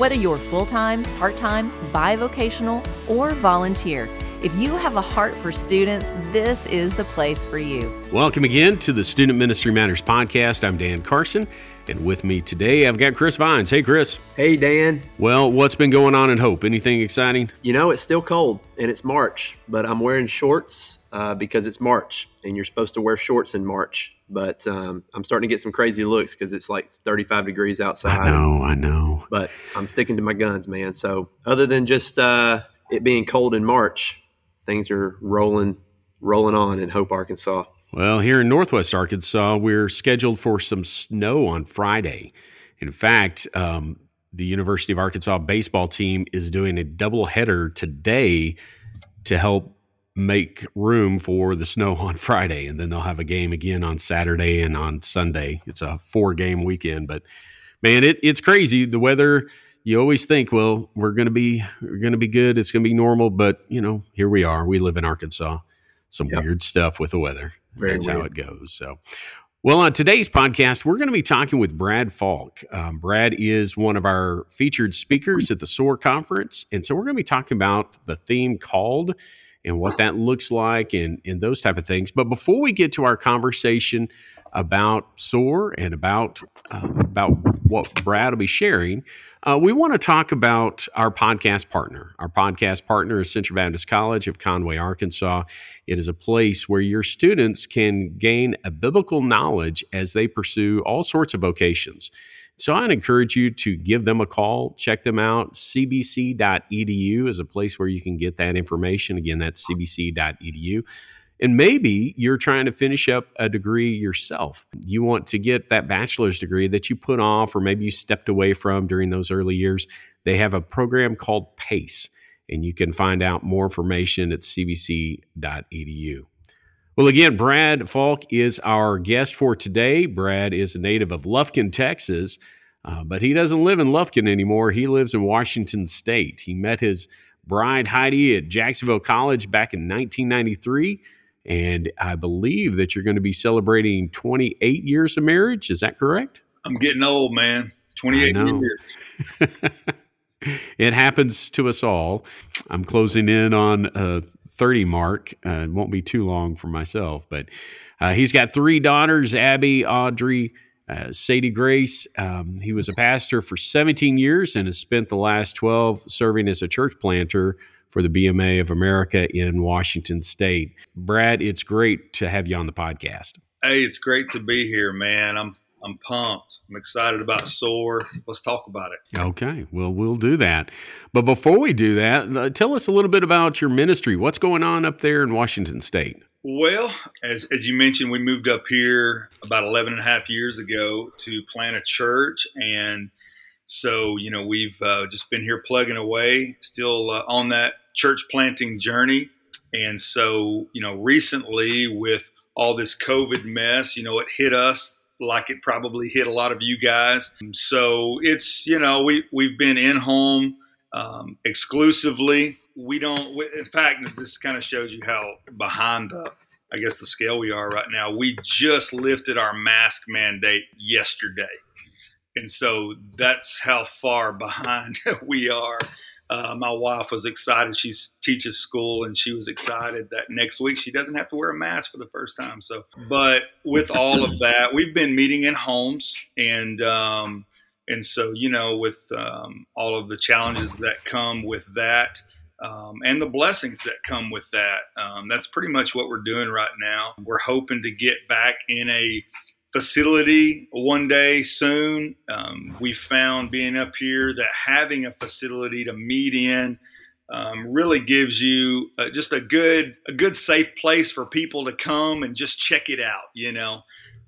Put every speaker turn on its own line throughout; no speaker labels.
Whether you're full time, part time, bivocational, or volunteer, if you have a heart for students, this is the place for you.
Welcome again to the Student Ministry Matters podcast. I'm Dan Carson, and with me today I've got Chris Vines. Hey, Chris.
Hey, Dan.
Well, what's been going on in Hope? Anything exciting?
You know, it's still cold and it's March, but I'm wearing shorts uh, because it's March and you're supposed to wear shorts in March. But um, I'm starting to get some crazy looks because it's like 35 degrees outside.
I know, I know.
But I'm sticking to my guns, man. So, other than just uh, it being cold in March, things are rolling, rolling on in Hope, Arkansas.
Well, here in Northwest Arkansas, we're scheduled for some snow on Friday. In fact, um, the University of Arkansas baseball team is doing a double header today to help make room for the snow on Friday, and then they'll have a game again on Saturday and on Sunday. It's a four game weekend, but man, it, it's crazy. The weather. You always think, well, we're gonna be we're gonna be good. It's gonna be normal, but you know, here we are. We live in Arkansas. Some yep. weird stuff with the weather. Very That's weird. how it goes. So, well, on today's podcast, we're going to be talking with Brad Falk. Um, Brad is one of our featured speakers at the SOAR conference. And so we're going to be talking about the theme called and what that looks like and, and those type of things. But before we get to our conversation about SOAR and about uh, about what Brad will be sharing, uh, we want to talk about our podcast partner. Our podcast partner is Central Baptist College of Conway, Arkansas. It is a place where your students can gain a biblical knowledge as they pursue all sorts of vocations. So I'd encourage you to give them a call, check them out. cbc.edu is a place where you can get that information. Again, that's cbc.edu. And maybe you're trying to finish up a degree yourself. You want to get that bachelor's degree that you put off or maybe you stepped away from during those early years. They have a program called PACE, and you can find out more information at cbc.edu. Well, again, Brad Falk is our guest for today. Brad is a native of Lufkin, Texas, uh, but he doesn't live in Lufkin anymore. He lives in Washington State. He met his bride, Heidi, at Jacksonville College back in 1993. And I believe that you're going to be celebrating 28 years of marriage. Is that correct?
I'm getting old, man. 28 years.
it happens to us all. I'm closing in on a 30 mark. Uh, it won't be too long for myself, but uh, he's got three daughters Abby, Audrey, uh, Sadie Grace. Um, he was a pastor for 17 years and has spent the last 12 serving as a church planter for the BMA of America in Washington State. Brad, it's great to have you on the podcast.
Hey, it's great to be here, man. I'm I'm pumped. I'm excited about SOAR. Let's talk about it.
Okay. Well, we'll do that. But before we do that, uh, tell us a little bit about your ministry. What's going on up there in Washington State?
Well, as, as you mentioned, we moved up here about 11 and a half years ago to plant a church. And so, you know, we've uh, just been here plugging away, still uh, on that church planting journey. And so, you know, recently with all this COVID mess, you know, it hit us like it probably hit a lot of you guys. So it's, you know, we, we've been in home um, exclusively. We don't, in fact, this kind of shows you how behind the, I guess, the scale we are right now. We just lifted our mask mandate yesterday. And so that's how far behind we are uh, my wife was excited. She teaches school, and she was excited that next week she doesn't have to wear a mask for the first time. So, but with all of that, we've been meeting in homes, and um, and so you know, with um, all of the challenges that come with that. Um, and the blessings that come with that. Um, that's pretty much what we're doing right now. We're hoping to get back in a facility one day soon. Um, we found being up here that having a facility to meet in um, really gives you uh, just a good a good safe place for people to come and just check it out. You know,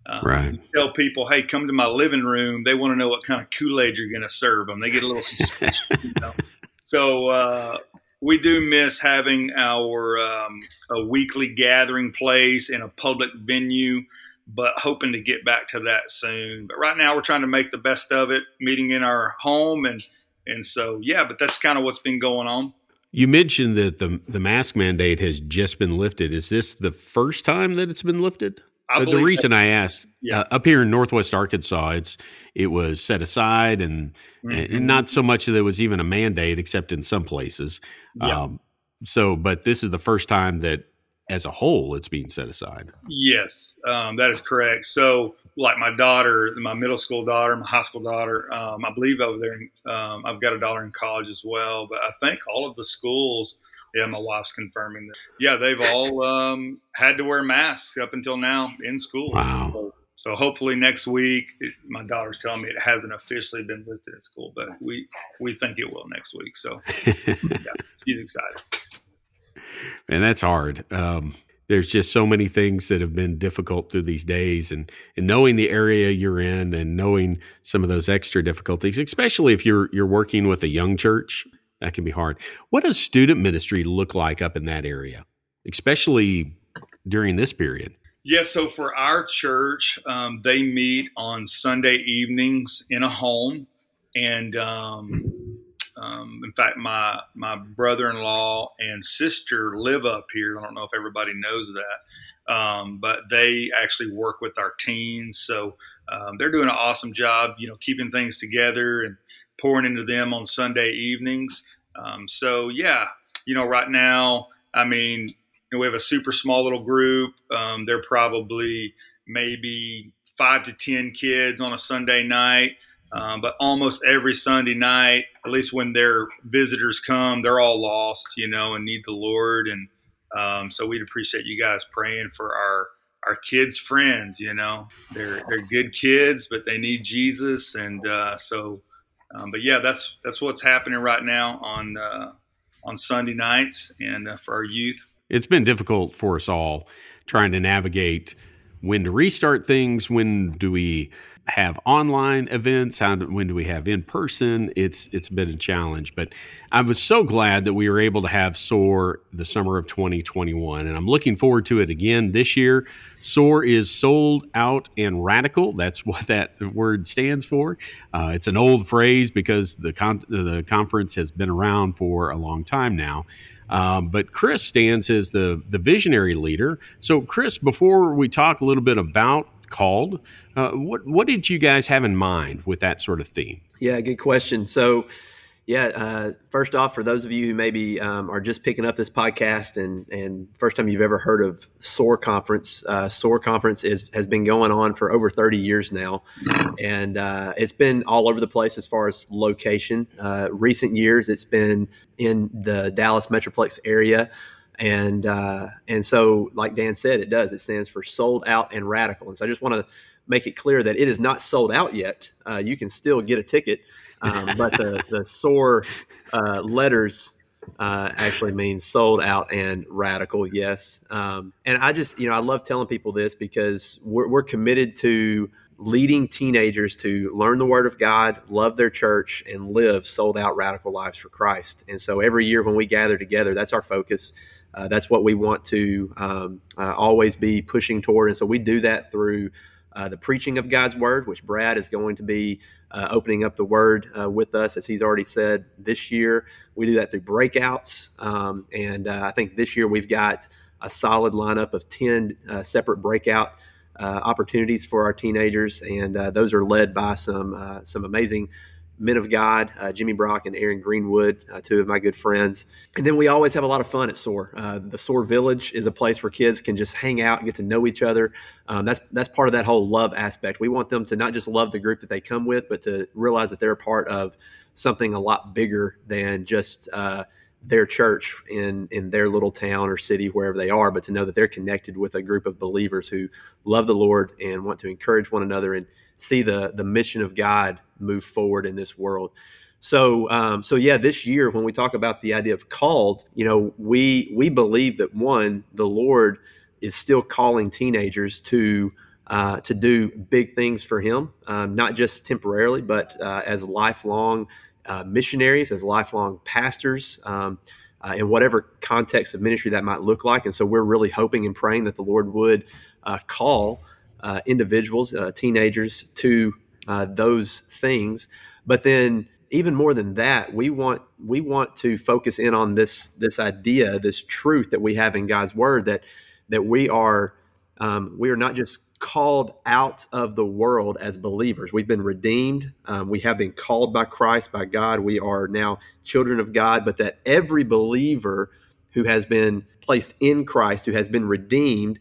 um, right?
tell people, hey, come to my living room. They want to know what kind of Kool Aid you're going to serve them. They get a little suspicious. you know? So uh, we do miss having our um, a weekly gathering place in a public venue, but hoping to get back to that soon. But right now, we're trying to make the best of it, meeting in our home, and and so yeah. But that's kind of what's been going on.
You mentioned that the the mask mandate has just been lifted. Is this the first time that it's been lifted?
I
the reason I asked,
yeah.
uh, up here in Northwest Arkansas, it's it was set aside, and,
Mm-hmm.
and not so much that it was even a mandate, except in some places.
Yeah.
Um, so, but this is the first time that, as a whole, it's being set aside.
Yes, um, that is correct. So, like my daughter, my middle school daughter, my high school daughter, um, I believe over there, um, I've got a daughter in college as well. But I think all of the schools, yeah, my wife's confirming that. Yeah, they've all um, had to wear masks up until now in school.
Wow.
So, so hopefully next week, it, my daughter's telling me it hasn't officially been lifted at school, but we we think it will next week. So yeah, she's excited.
And that's hard. Um, there's just so many things that have been difficult through these days, and and knowing the area you're in, and knowing some of those extra difficulties, especially if you're you're working with a young church, that can be hard. What does student ministry look like up in that area, especially during this period?
Yeah, so for our church, um, they meet on Sunday evenings in a home, and um, um, in fact, my my brother in law and sister live up here. I don't know if everybody knows that, um, but they actually work with our teens, so um, they're doing an awesome job. You know, keeping things together and pouring into them on Sunday evenings. Um, so yeah, you know, right now, I mean know, we have a super small little group. Um, they're probably maybe five to 10 kids on a Sunday night. Um, but almost every Sunday night, at least when their visitors come, they're all lost, you know, and need the Lord. And um, so we'd appreciate you guys praying for our our kids' friends. You know, they're they're good kids, but they need Jesus. And uh, so, um, but yeah, that's that's what's happening right now on uh, on Sunday nights and uh, for our youth
it's been difficult for us all trying to navigate when to restart things when do we have online events? How do, when do we have in person it's it's been a challenge but i was so glad that we were able to have soar the summer of 2021 and i'm looking forward to it again this year. Soar is sold out and radical. That's what that word stands for. Uh, it's an old phrase because the con- the conference has been around for a long time now. Um, but Chris stands as the the visionary leader. So, Chris, before we talk a little bit about called, uh, what what did you guys have in mind with that sort of theme?
Yeah, good question. So, yeah, uh, first off, for those of you who maybe um, are just picking up this podcast and and first time you've ever heard of SOAR Conference, uh, SOAR Conference is has been going on for over thirty years now, and uh, it's been all over the place as far as location. Uh, recent years, it's been in the Dallas Metroplex area. And uh, and so, like Dan said, it does. It stands for sold out and radical. And so, I just want to make it clear that it is not sold out yet. Uh, you can still get a ticket, um, but the the SOAR uh, letters uh, actually means sold out and radical. Yes, um, and I just you know I love telling people this because we're, we're committed to leading teenagers to learn the Word of God, love their church, and live sold out radical lives for Christ. And so every year when we gather together, that's our focus. Uh, that's what we want to um, uh, always be pushing toward. And so we do that through uh, the preaching of God's word, which Brad is going to be uh, opening up the word uh, with us, as he's already said this year. We do that through breakouts. Um, and uh, I think this year we've got a solid lineup of 10 uh, separate breakout opportunities for our teenagers. And those are led by some, some amazing men of God, uh, Jimmy Brock and Aaron Greenwood, uh, two of my good friends. And then we always have a lot of fun at SOAR. Uh, the SOAR Village is a place where kids can just hang out get to know each other. Um, that's that's part of that whole love aspect. We want them to not just love the group that they come with, but to realize that they're a part of something a lot bigger than just uh, their church in in their little town or city wherever they are, but to know that they're connected with a group of believers who love the Lord and want to encourage one another and see the the mission of God move forward in this world. So, um, so yeah, this year when we talk about the idea of called, you know, we we believe that one, the Lord is still calling teenagers to uh, to do big things for Him, um, not just temporarily, but uh, as lifelong uh, missionaries, as lifelong pastors, um, uh, in whatever context of ministry that might look like. And so we're really hoping and praying that the Lord would uh, call uh, individuals, uh, teenagers, to those things. But then, even more than that, we want we want to focus in on this this idea, this truth that we have in God's Word that that we are um, we are not just called out of the world as believers. We've been redeemed. Um, we have been called by Christ, by God. We are now children of God, but that every believer who has been placed in Christ, who has been redeemed,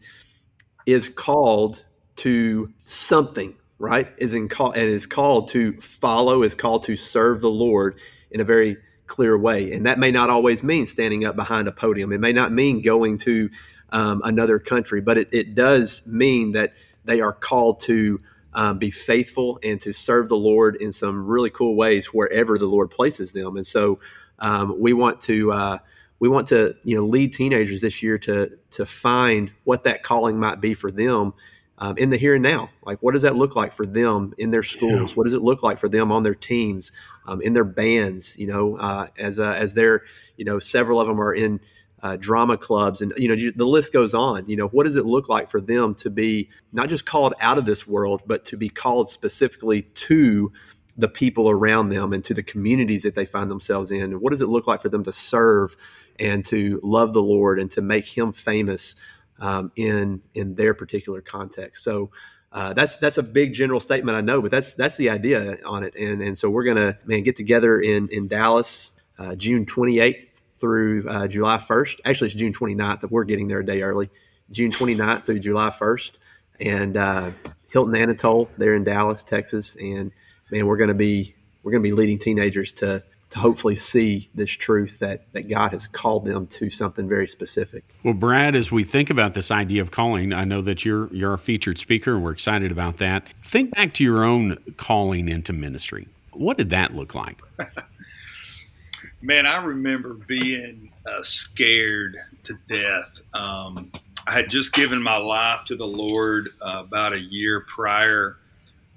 is called to something, right? Is in call and is called to follow, is called to serve the Lord in a very clear way. And that may not always mean standing up behind a podium. It may not mean going to um, another country, but it, it does mean that they are called to um, be faithful and to serve the Lord in some really cool ways wherever the Lord places them. And so um, we want to uh, we want to you know lead teenagers this year to to find what that calling might be for them um, in the here and now. Like, what does that look like for them in their schools? Yeah. What does it look like for them on their teams, um, in their bands? You know, uh, as uh, as they're you know several of them are in uh, drama clubs, and you know the list goes on. You know, what does it look like for them to be not just called out of this world, but to be called specifically to the people around them and to the communities that they find themselves in? And what does it look like for them to serve and to love the Lord and to make Him famous um, in in their particular context? So. Uh, that's that's a big general statement, I know, but that's that's the idea on it, and and so we're gonna man get together in in Dallas, uh, June 28th through uh, July 1st. Actually, it's June 29th that we're getting there a day early. June 29th through July 1st. And uh, Hilton Anatole there in Dallas, Texas. And man, we're to be we're to be leading teenagers to to hopefully see this truth that that God has called them to something very specific.
Well, Brad, as we think about this idea of calling, I know that you're you're a featured speaker and we're excited about that. Think back to your own calling into ministry. What did that look like?
Man, I remember being uh, scared to death. Um, I had just given my life to the Lord uh, about a year prior,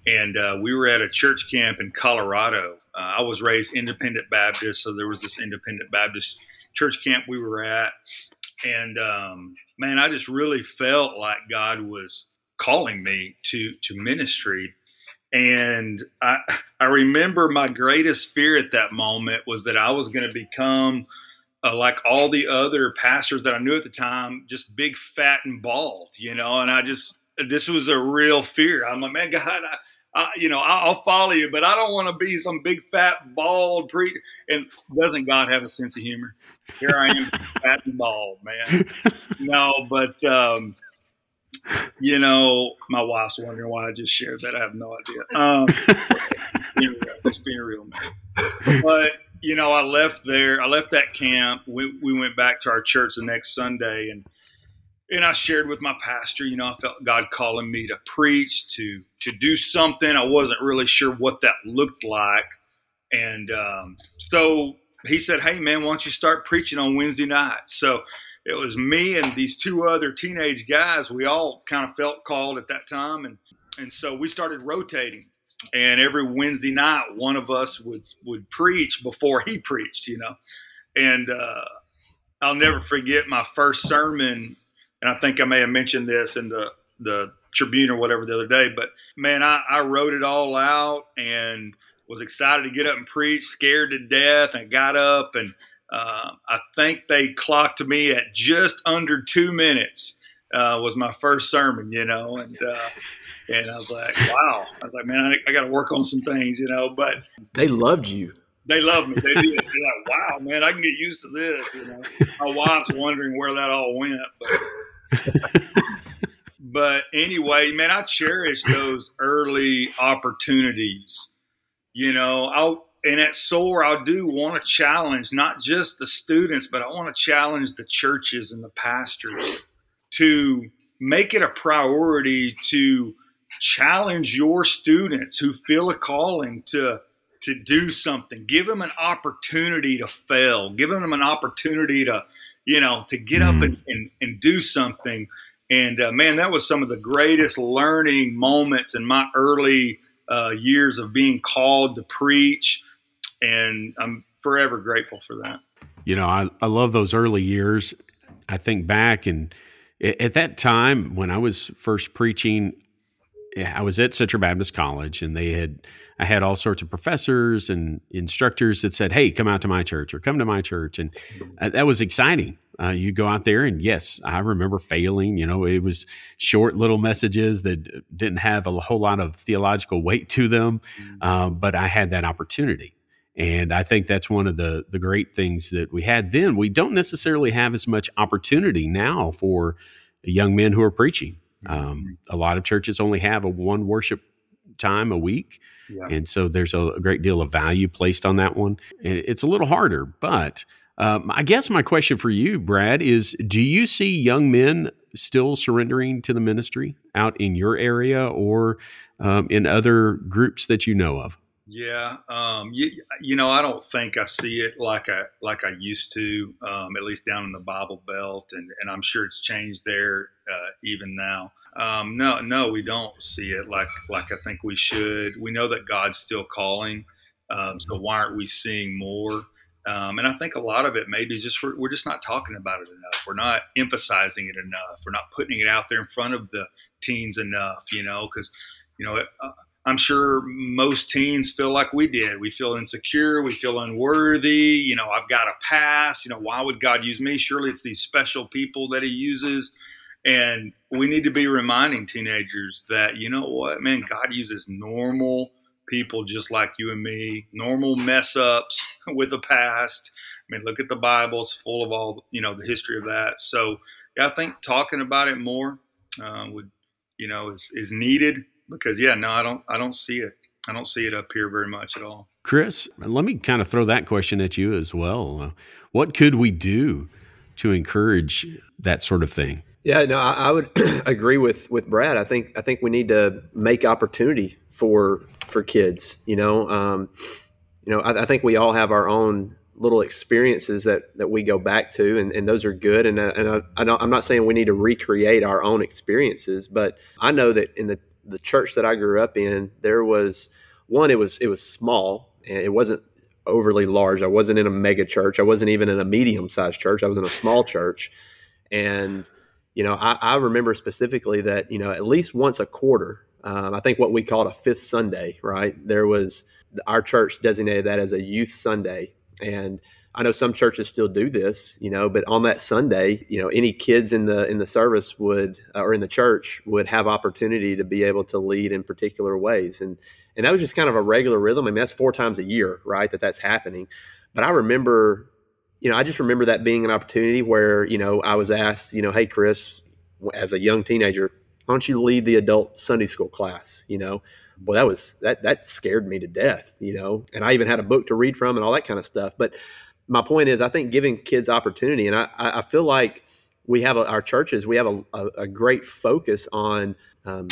and uh, we were at a church camp in Colorado. Uh, I was raised independent Baptist, so there was this independent Baptist church camp we were at, and um, man, I just really felt like God was calling me to to ministry and I, I remember my greatest fear at that moment was that I was going to become uh, like all the other pastors that I knew at the time, just big, fat, and bald, you know. And I just, this was a real fear. I'm like, man, God, I, I, you know, I'll follow you, but I don't want to be some big, fat, bald pre. And doesn't God have a sense of humor? Here I am, fat and bald, man. No, but um, you know, my wife's wondering why I just shared that. I have no idea. Um, being real, just being real, man. But you know, I left there. I left that camp. We we went back to our church the next Sunday, and and I shared with my pastor. You know, I felt God calling me to preach, to to do something. I wasn't really sure what that looked like, and um, so he said, "Hey, man, why don't you start preaching on Wednesday night?" So it was me and these two other teenage guys. We all kind of felt called at that time, and and so we started rotating. And every Wednesday night, one of us would would preach before he preached, you know. And uh, I'll never forget my first sermon. And I think I may have mentioned this in the the Tribune or whatever the other day. But man, I, I wrote it all out and was excited to get up and preach, scared to death, and got up and uh, I think they clocked me at just under two minutes. Uh, was my first sermon, you know, and uh, and I was like, wow. I was like, man, I, I got to work on some things, you know. But
they loved you.
They loved me. They did. They're like, wow, man, I can get used to this. You know, my wife's wondering where that all went, but. But anyway, man, I cherish those early opportunities. You know, I and at SOAR, I do want to challenge not just the students, but I want to challenge the churches and the pastors to make it a priority to challenge your students who feel a calling to to do something. Give them an opportunity to fail. Give them an opportunity to, you know, to get up and, and, and do something. And uh, man, that was some of the greatest learning moments in my early uh, years of being called to preach and I'm forever grateful for that.
You know, I, I love those early years. I think back and at that time when I was first preaching, I was at Central Baptist College and they had I had all sorts of professors and instructors that said, "Hey, come out to my church or come to my church," and uh, that was exciting. Uh, you go out there, and yes, I remember failing. You know, it was short little messages that didn't have a whole lot of theological weight to them, mm-hmm. uh, but I had that opportunity. And I think that's one of the the great things that we had then. We don't necessarily have as much opportunity now for young men who are preaching. Mm-hmm. Um, a lot of churches only have a one worship time a week. Yeah. And so there's a, a, great deal of value placed on that one. And it's a little harder, but um, I guess my question for you, Brad, is do you see young men still surrendering to the ministry out in your area or um, in other groups that you know of?
Yeah, um, you, you, know, I don't think I see it like I like I used to, um, at least down in the Bible Belt, and, and I'm sure it's changed there uh, even now. Um, no, no, we don't see it like like I think we should. We know that God's still calling, um, so why aren't we seeing more? Um, and I think a lot of it maybe is just we're, we're, just not talking about it enough. We're not emphasizing it enough. We're not putting it out there in front of the teens enough. You know, because you know. Uh, I'm sure most teens feel like we did. We feel insecure. We feel unworthy. You know, I've got a past. You know, why would God use me? Surely it's these special people that He uses. And we need to be reminding teenagers that, you know what, man, God uses normal people just like you and me, normal mess ups with a past. I mean, look at the Bible, it's full of all, you know, the history of that. So, yeah, I think talking about it more uh, would, you know, is, is needed because, yeah, no, I don't, I don't see it. I don't see it up here very much at all.
Chris, let me kind of throw that question at you as well. Uh, what could we do to encourage that sort of thing?
Yeah, no, I, I would agree with with Brad. I think I think we need to make opportunity for for kids. You know, um, you know, I, I, think we all have our own little experiences that that we go back to, and, and those are good. And uh, and I, I am not saying we need to recreate our own experiences, but I know that in the the church that I grew up in, there was one. It was it was small, and it wasn't overly large. I wasn't in a mega church. I wasn't even in a medium sized church. I was in a small church, and you know, I, I, remember specifically that, you know, at least once a quarter, um, I think what we called a fifth Sunday, right? There was our church designated that as a youth Sunday. And I know some churches still do this, you know, but on that Sunday, you know, any kids in the in the service would uh, or in the church would have opportunity to be able to lead in particular ways, and and that was just kind of a regular rhythm. I mean, that's four times a year, right? That that's happening. But I remember you know, I just remember that being an opportunity where, you know, I was asked, you know, hey, Chris, as a young teenager, why don't you lead the adult Sunday school class? You know, well, that was that that scared me to death. You know, and I even had a book to read from and all that kind of stuff. But my point is, I think giving kids opportunity, and I I feel like we have a, our churches, we have a, a, a great focus on um,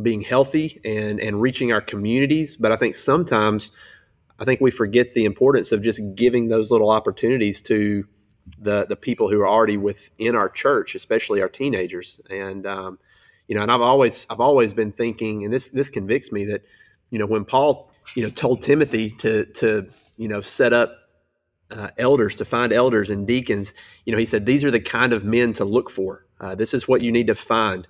being healthy and and reaching our communities. But I think sometimes I think we forget the importance of just giving those little opportunities to the the people who are already within our church, especially our teenagers. And um, you know, and I've always I've always been thinking, and this this convicts me that you know when Paul you know told Timothy to to you know set up uh, elders to find elders and deacons, you know, he said these are the kind of men to look for. Uh, this is what you need to find.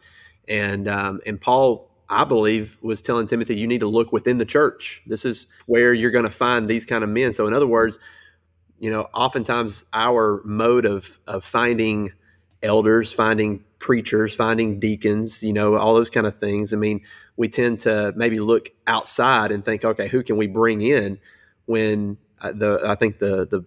And um, and Paul I believe, was telling Timothy, you need to look within the church. This is where you're going to find these kind of men. So, in other words, you know, oftentimes our mode of of finding elders, finding preachers, finding deacons, you know, all those kind of things. I mean, we tend to maybe look outside and think, okay, who can we bring in? When the I think the the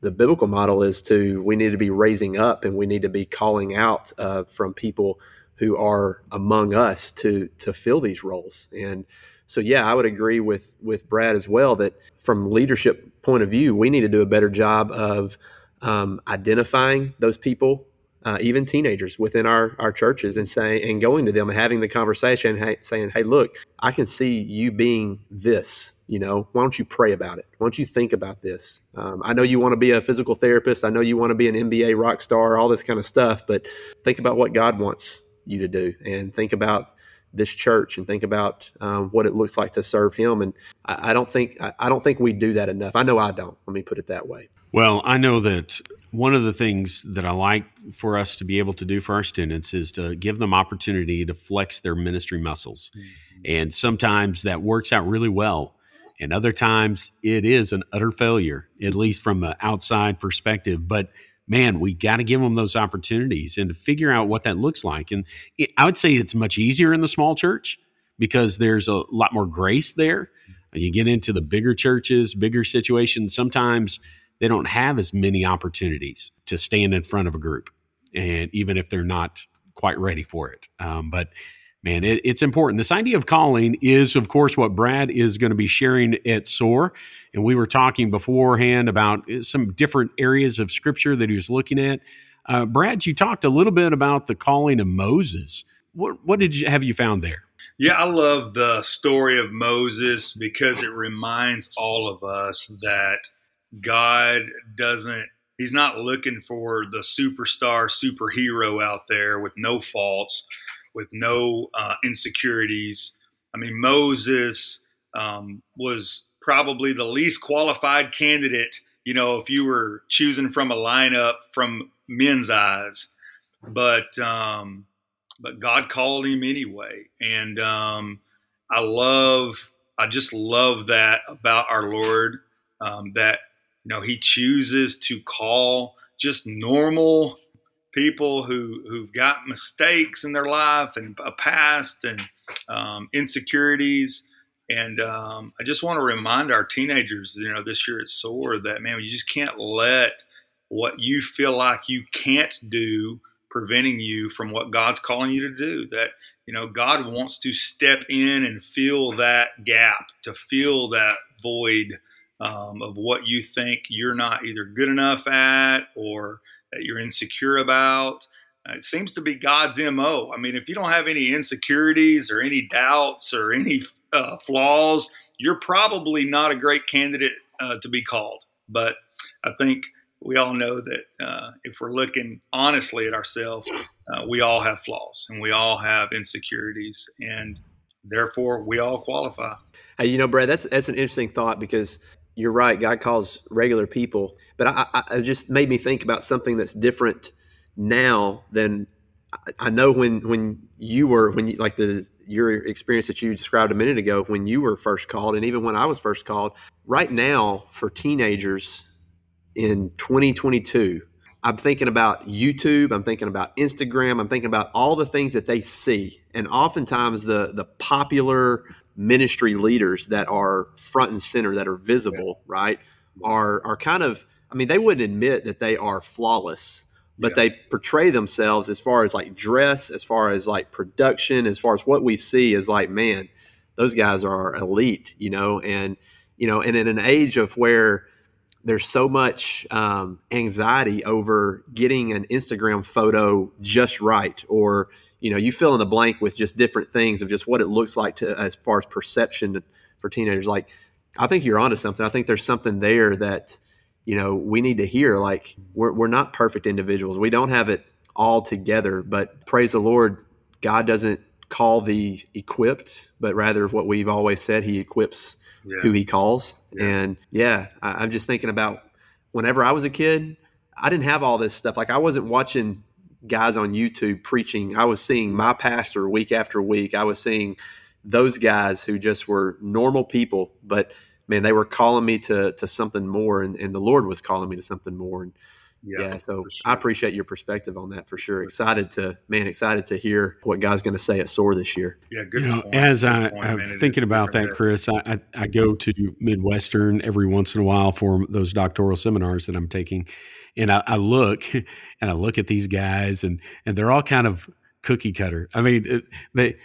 the biblical model is to we need to be raising up and we need to be calling out uh, from people who are among us to to fill these roles. And so, yeah, I would agree with with Brad as well that from leadership point of view, we need to do a better job of um, identifying those people, uh, even teenagers within our our churches, and saying and going to them and having the conversation, hey, saying, "Hey, look, I can see you being this." You know, why don't you pray about it? Why don't you think about this? Um, I know you want to be a physical therapist. I know you want to be an NBA rock star, all this kind of stuff, but think about what God wants you to do and think about this church and think about um, what it looks like to serve Him. And I, I don't think I, I don't think we do that enough. I know I don't. Let me put it that way.
Well, I know that one of the things that I like for us to be able to do for our students is to give them opportunity to flex their ministry muscles. Mm-hmm. And sometimes that works out really well. And other times it is an utter failure, at least from an outside perspective. But man, we got to give them those opportunities and to figure out what that looks like. And it, I would say it's much easier in the small church because there's a lot more grace there. You get into the bigger churches, bigger situations, sometimes they don't have as many opportunities to stand in front of a group, and even if they're not quite ready for it. Um, but man, it, it's important. This idea of calling is, of course, what Brad is going to be sharing at SOAR. And we were talking beforehand about uh, some different areas of scripture that he was looking at. Uh, Brad, you talked a little bit about the calling of Moses. What, what did you have you found there?
Yeah, I love the story of Moses because it reminds all of us that God doesn't, he's not looking for the superstar superhero out there with no faults, with no uh, insecurities. I mean, Moses um, was probably the least qualified candidate, you know, if you were choosing from a lineup from men's eyes. But, um, but God called him anyway. And um, I love, I just love that about our Lord um, that you know, he chooses to call just normal people who who've got mistakes in their life and a past and um, insecurities. And um, I just want to remind our teenagers, you know, this year at SOAR that man, you just can't let what you feel like you can't do preventing you from what God's calling you to do. That you know, God wants to step in and fill that gap, to fill that void um, of what you think you're not either good enough at or that you're insecure about. Uh, it seems to be God's MO. I mean, if you don't have any insecurities or any doubts or any uh, flaws, you're probably not a great candidate uh, to be called. But I think we all know that uh, if we're looking honestly at ourselves, uh, we all have flaws and we all have insecurities, and therefore we all qualify.
Hey, you know, Brad, that's that's an interesting thought because you're right. God calls regular people, but I, I, it just made me think about something that's different now than I know when when you were when you like the your experience that you described a minute ago when you were first called, and even when I was first called. Right now, for teenagers in 2022, I'm thinking about YouTube. I'm thinking about Instagram. I'm thinking about all the things that they see, and oftentimes the the popular ministry leaders that are front and center, that are visible, yeah. right, are are kind of. I mean, they wouldn't admit that they are flawless, but yeah. they portray themselves as far as like dress, as far as like production, as far as what we see is like, man, those guys are elite, you know, and you know, and in an age of where there's so much um, anxiety over getting an Instagram photo just right, or you know, you fill in the blank with just different things of just what it looks like to as far as perception for teenagers. Like, I think you're onto something. I think there's something there that you know we need to hear. Like, we're we're not perfect individuals. We don't have it all together, but praise the Lord, God doesn't call the equipped, but rather what we've always said, He equips yeah. who he calls. Yeah. And yeah, I, I'm just thinking about whenever I was a kid, I didn't have all this stuff. Like I wasn't watching guys on YouTube preaching. I was seeing my pastor week after week. I was seeing those guys who just were normal people, but man, they were calling me to to something more, and, and the Lord was calling me to something more. And yeah, yeah so sure. I appreciate your perspective on that for sure. Excited to man, excited to hear what God's going to say at SOAR this year.
Yeah, good.
You know, as I, am thinking about that, Chris, I, I, I go to Midwestern every once in a while for those doctoral seminars that I'm taking, and I, I look and I look at these guys, and and they're all kind of cookie cutter. I mean, they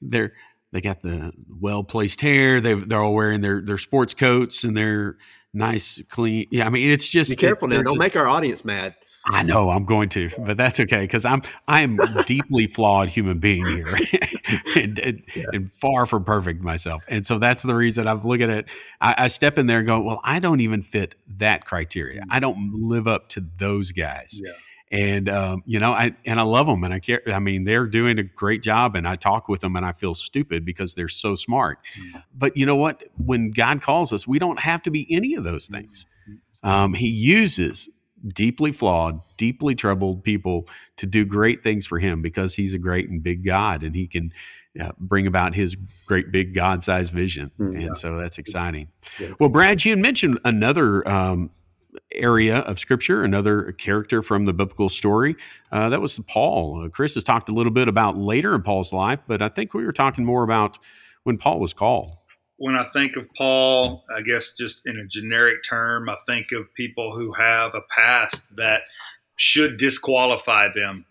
they're they got the well placed hair. They they're all wearing their their sports coats and their nice, clean. Yeah, I mean, it's just
be careful it, now. Don't make our audience mad.
I know I'm going to, but that's okay because I'm I am deeply flawed human being here, and, and, yeah. and, far from perfect myself. And so that's the reason I've looked at it. I, I, step in there and go, well, I don't even fit that criteria. Mm-hmm. I don't live up to those guys. Yeah. And um, you know, I and I love them, and I care. I mean, they're doing a great job, and I talk with them, and I feel stupid because they're so smart. Mm-hmm. But you know what? When God calls us, we don't have to be any of those things. Mm-hmm. Um, he uses deeply flawed, deeply troubled people to do great things for Him because He's a great and big God, and He can uh, bring about His great big God-sized vision. Mm-hmm. And so that's exciting. Yeah. Well, Brad, you had mentioned another. Um, area of scripture, another character from the biblical story. Uh, that was Paul. Uh, Chris has talked a little bit about later in Paul's life, but I think we were talking more about when Paul was called.
When I think of Paul, I guess just in a generic term, I think of people who have a past that should disqualify them.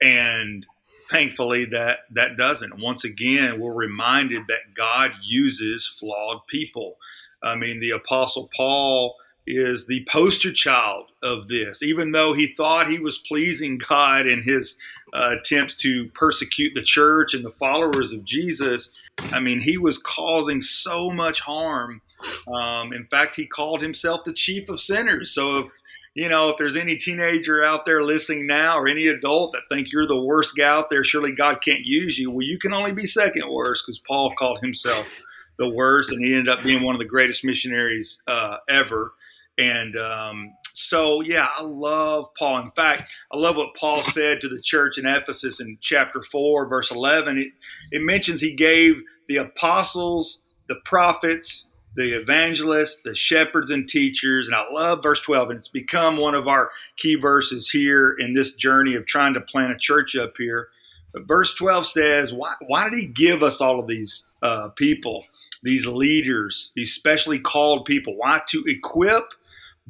And thankfully that that doesn't. Once again, we're reminded that God uses flawed people. I mean, the apostle Paul is the poster child of this. Even though he thought he was pleasing God in his uh, attempts to persecute the church and the followers of Jesus, I mean, he was causing so much harm. Um, in fact, he called himself the chief of sinners. So if you know, if there's any teenager out there listening now or any adult that think you're the worst guy out there, surely God can't use you. Well, you can only be second worst because Paul called himself the worst, and he ended up being one of the greatest missionaries uh, ever. And um, so, yeah, I love Paul. In fact, I love what Paul said to the church in Ephesus in chapter 4, verse 11. It, it mentions he gave the apostles, the prophets, the evangelists, the shepherds, and teachers. And I love verse 12. And it's become one of our key verses here in this journey of trying to plant a church up here. But verse 12 says, Why, why did he give us all of these uh, people, these leaders, these specially called people? Why? To equip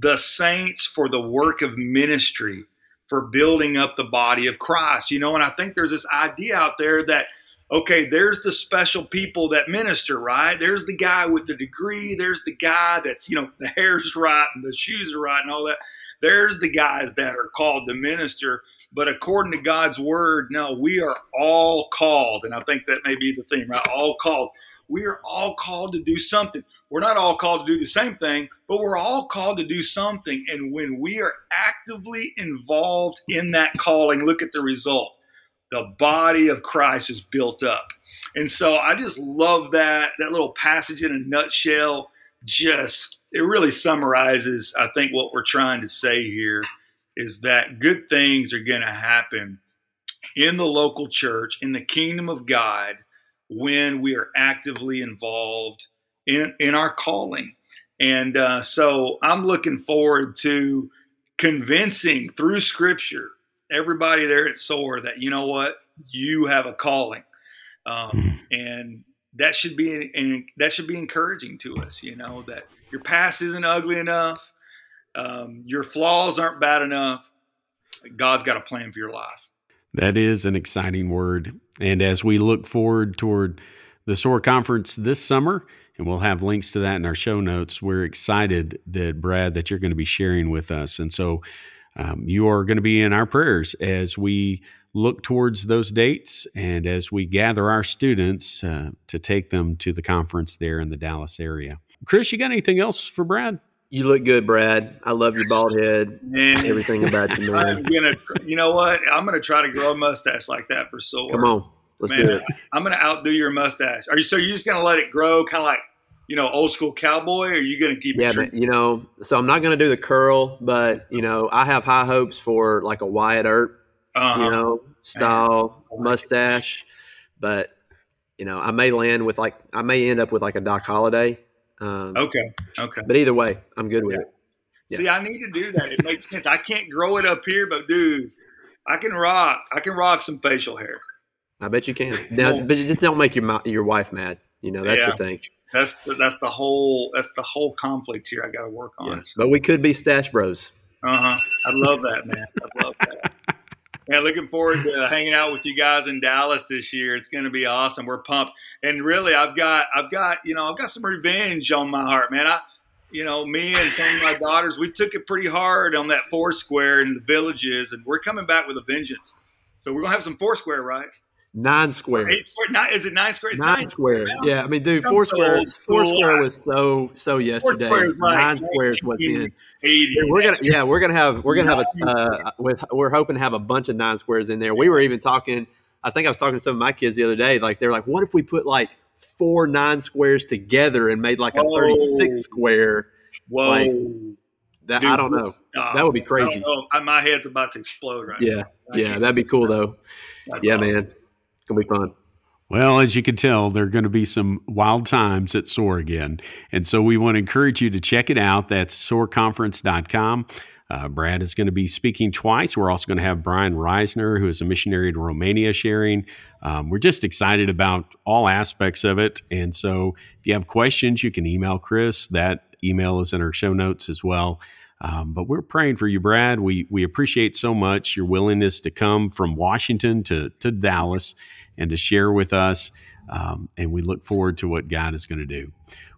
the saints for the work of ministry, for building up the body of Christ. You know, and I think there's this idea out there that, okay, there's the special people that minister, right? There's the guy with the degree, there's the guy that's, you know, the hair's right and the shoes are right and all that. There's the guys that are called to minister. But according to God's word, no, we are all called. And I think that may be the theme, right? All called. We are all called to do something. We're not all called to do the same thing, but we're all called to do something. And when we are actively involved in that calling, look at the result. The body of Christ is built up. And so I just love that that little passage in a nutshell. Just it really summarizes, I think, what we're trying to say here is that good things are going to happen in the local church, in the kingdom of God, when we are actively involved in, in our calling. And uh, so I'm looking forward to convincing through scripture everybody there at SOAR that, you know what, you have a calling. Um, hmm. and that should be and that should be encouraging to us, you know, that your past isn't ugly enough, um, your flaws aren't bad enough. God's got a plan for your life.
That is an exciting word. And as we look forward toward the SOAR conference this summer, and we'll have links to that in our show notes. We're excited that Brad that you're going to be sharing with us, and so um, you are going to be in our prayers as we look towards those dates and as we gather our students uh, to take them to the conference there in the Dallas area. Chris, you got anything else for Brad?
You look good, Brad. I love your bald head. Man. Everything about you, man.
I'm gonna, you know what? I'm gonna try to grow a mustache like that for SOAR.
Come on, let's man, do it.
I'm gonna outdo your mustache. Are you? So you're just gonna let it grow, kind of like you know, old school cowboy? Or are you going to keep? It?
Yeah, but, you know, so I'm not going to do the curl, but you know, I have high hopes for like a Wyatt Earp, uh-huh. you know, style mustache. But you know, I may land with like I may end up with like a Doc Holliday.
Um, okay. Okay.
But either way, I'm good with it.
Yeah. See, I need to do that. It makes sense. I can't grow it up here, but dude, I can rock. I can rock some facial hair.
I bet you can. Now, but just don't make your your wife mad. You know, that's yeah. the thing.
That's the, that's the whole that's the whole conflict here. I got to work on.
Yes, but we could be stash bros.
Uh huh. I love that, man. I love that. Man, looking forward to hanging out with you guys in Dallas this year. It's going to be awesome. We're pumped, and really, I've got I've got you know I've got some revenge on my heart, man. I you know me and some of my daughters we took it pretty hard on that Foursquare in the villages, and we're coming back with a vengeance. So we're gonna have some Foursquare, right?
Nine square.
Eight square. Nine, is it nine square?
Nine,
nine
square.
now.
Yeah, I mean, dude, four
so
square. Four square was so so yesterday.
square like
Nine square is what's in. Dude, we're gonna yeah we're gonna have we're gonna have a uh, with we're hoping to have a bunch of nine squares in there. We were even talking. I think I was talking to some of my kids the other day. Like they're like, what if we put like four nine squares together and made like a thirty six square?
Whoa.
like, That I don't know.
Oh,
that would be
I
crazy.
know. My head's about to explode right
Yeah,
now. I
yeah, that'd be cool though.
that's
Yeah,
awesome.
man, gonna be fun.
Well, as you can tell, there are going to be some wild times at SOAR again. And so we want to encourage you to check it out. That's soarconference.com. Uh, Brad is going to be speaking twice. We're also going to have Brian Reisner, who is a missionary to Romania, sharing. Um, we're just excited about all aspects of it. And so if you have questions, you can email Chris. That email is in our show notes as well. Um, but we're praying for you, Brad. We we appreciate so much your willingness to come from Washington to to Dallas and to share with us. Um, and we look forward to what God is going to do.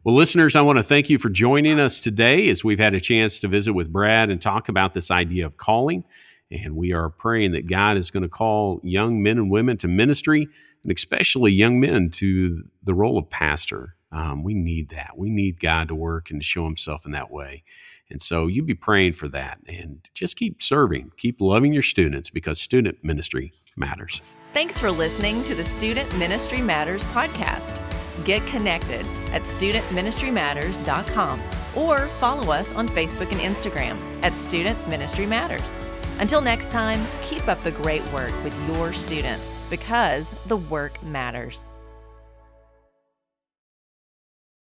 Well, listeners, I want to thank you for joining us today as we've had a chance to visit with Brad and talk about this idea of calling. And we are praying that God is going to call young men and women to ministry, and especially young men to the role of pastor. Um, we need that. We need God to work and to show himself in that way. And so you be praying for that and just keep serving, keep loving your students because student ministry matters.
Thanks for listening to the Student Ministry Matters podcast. Get connected at studentministrymatters.com or follow us on Facebook and Instagram at Student Ministry Matters. Until next time, keep up the great work with your students because the work matters.